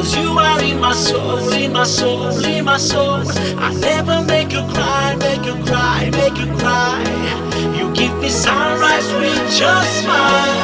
Cause you are in my soul, in my soul, in my soul. I never make you cry, make you cry, make you cry. You give me sunrise with your smile.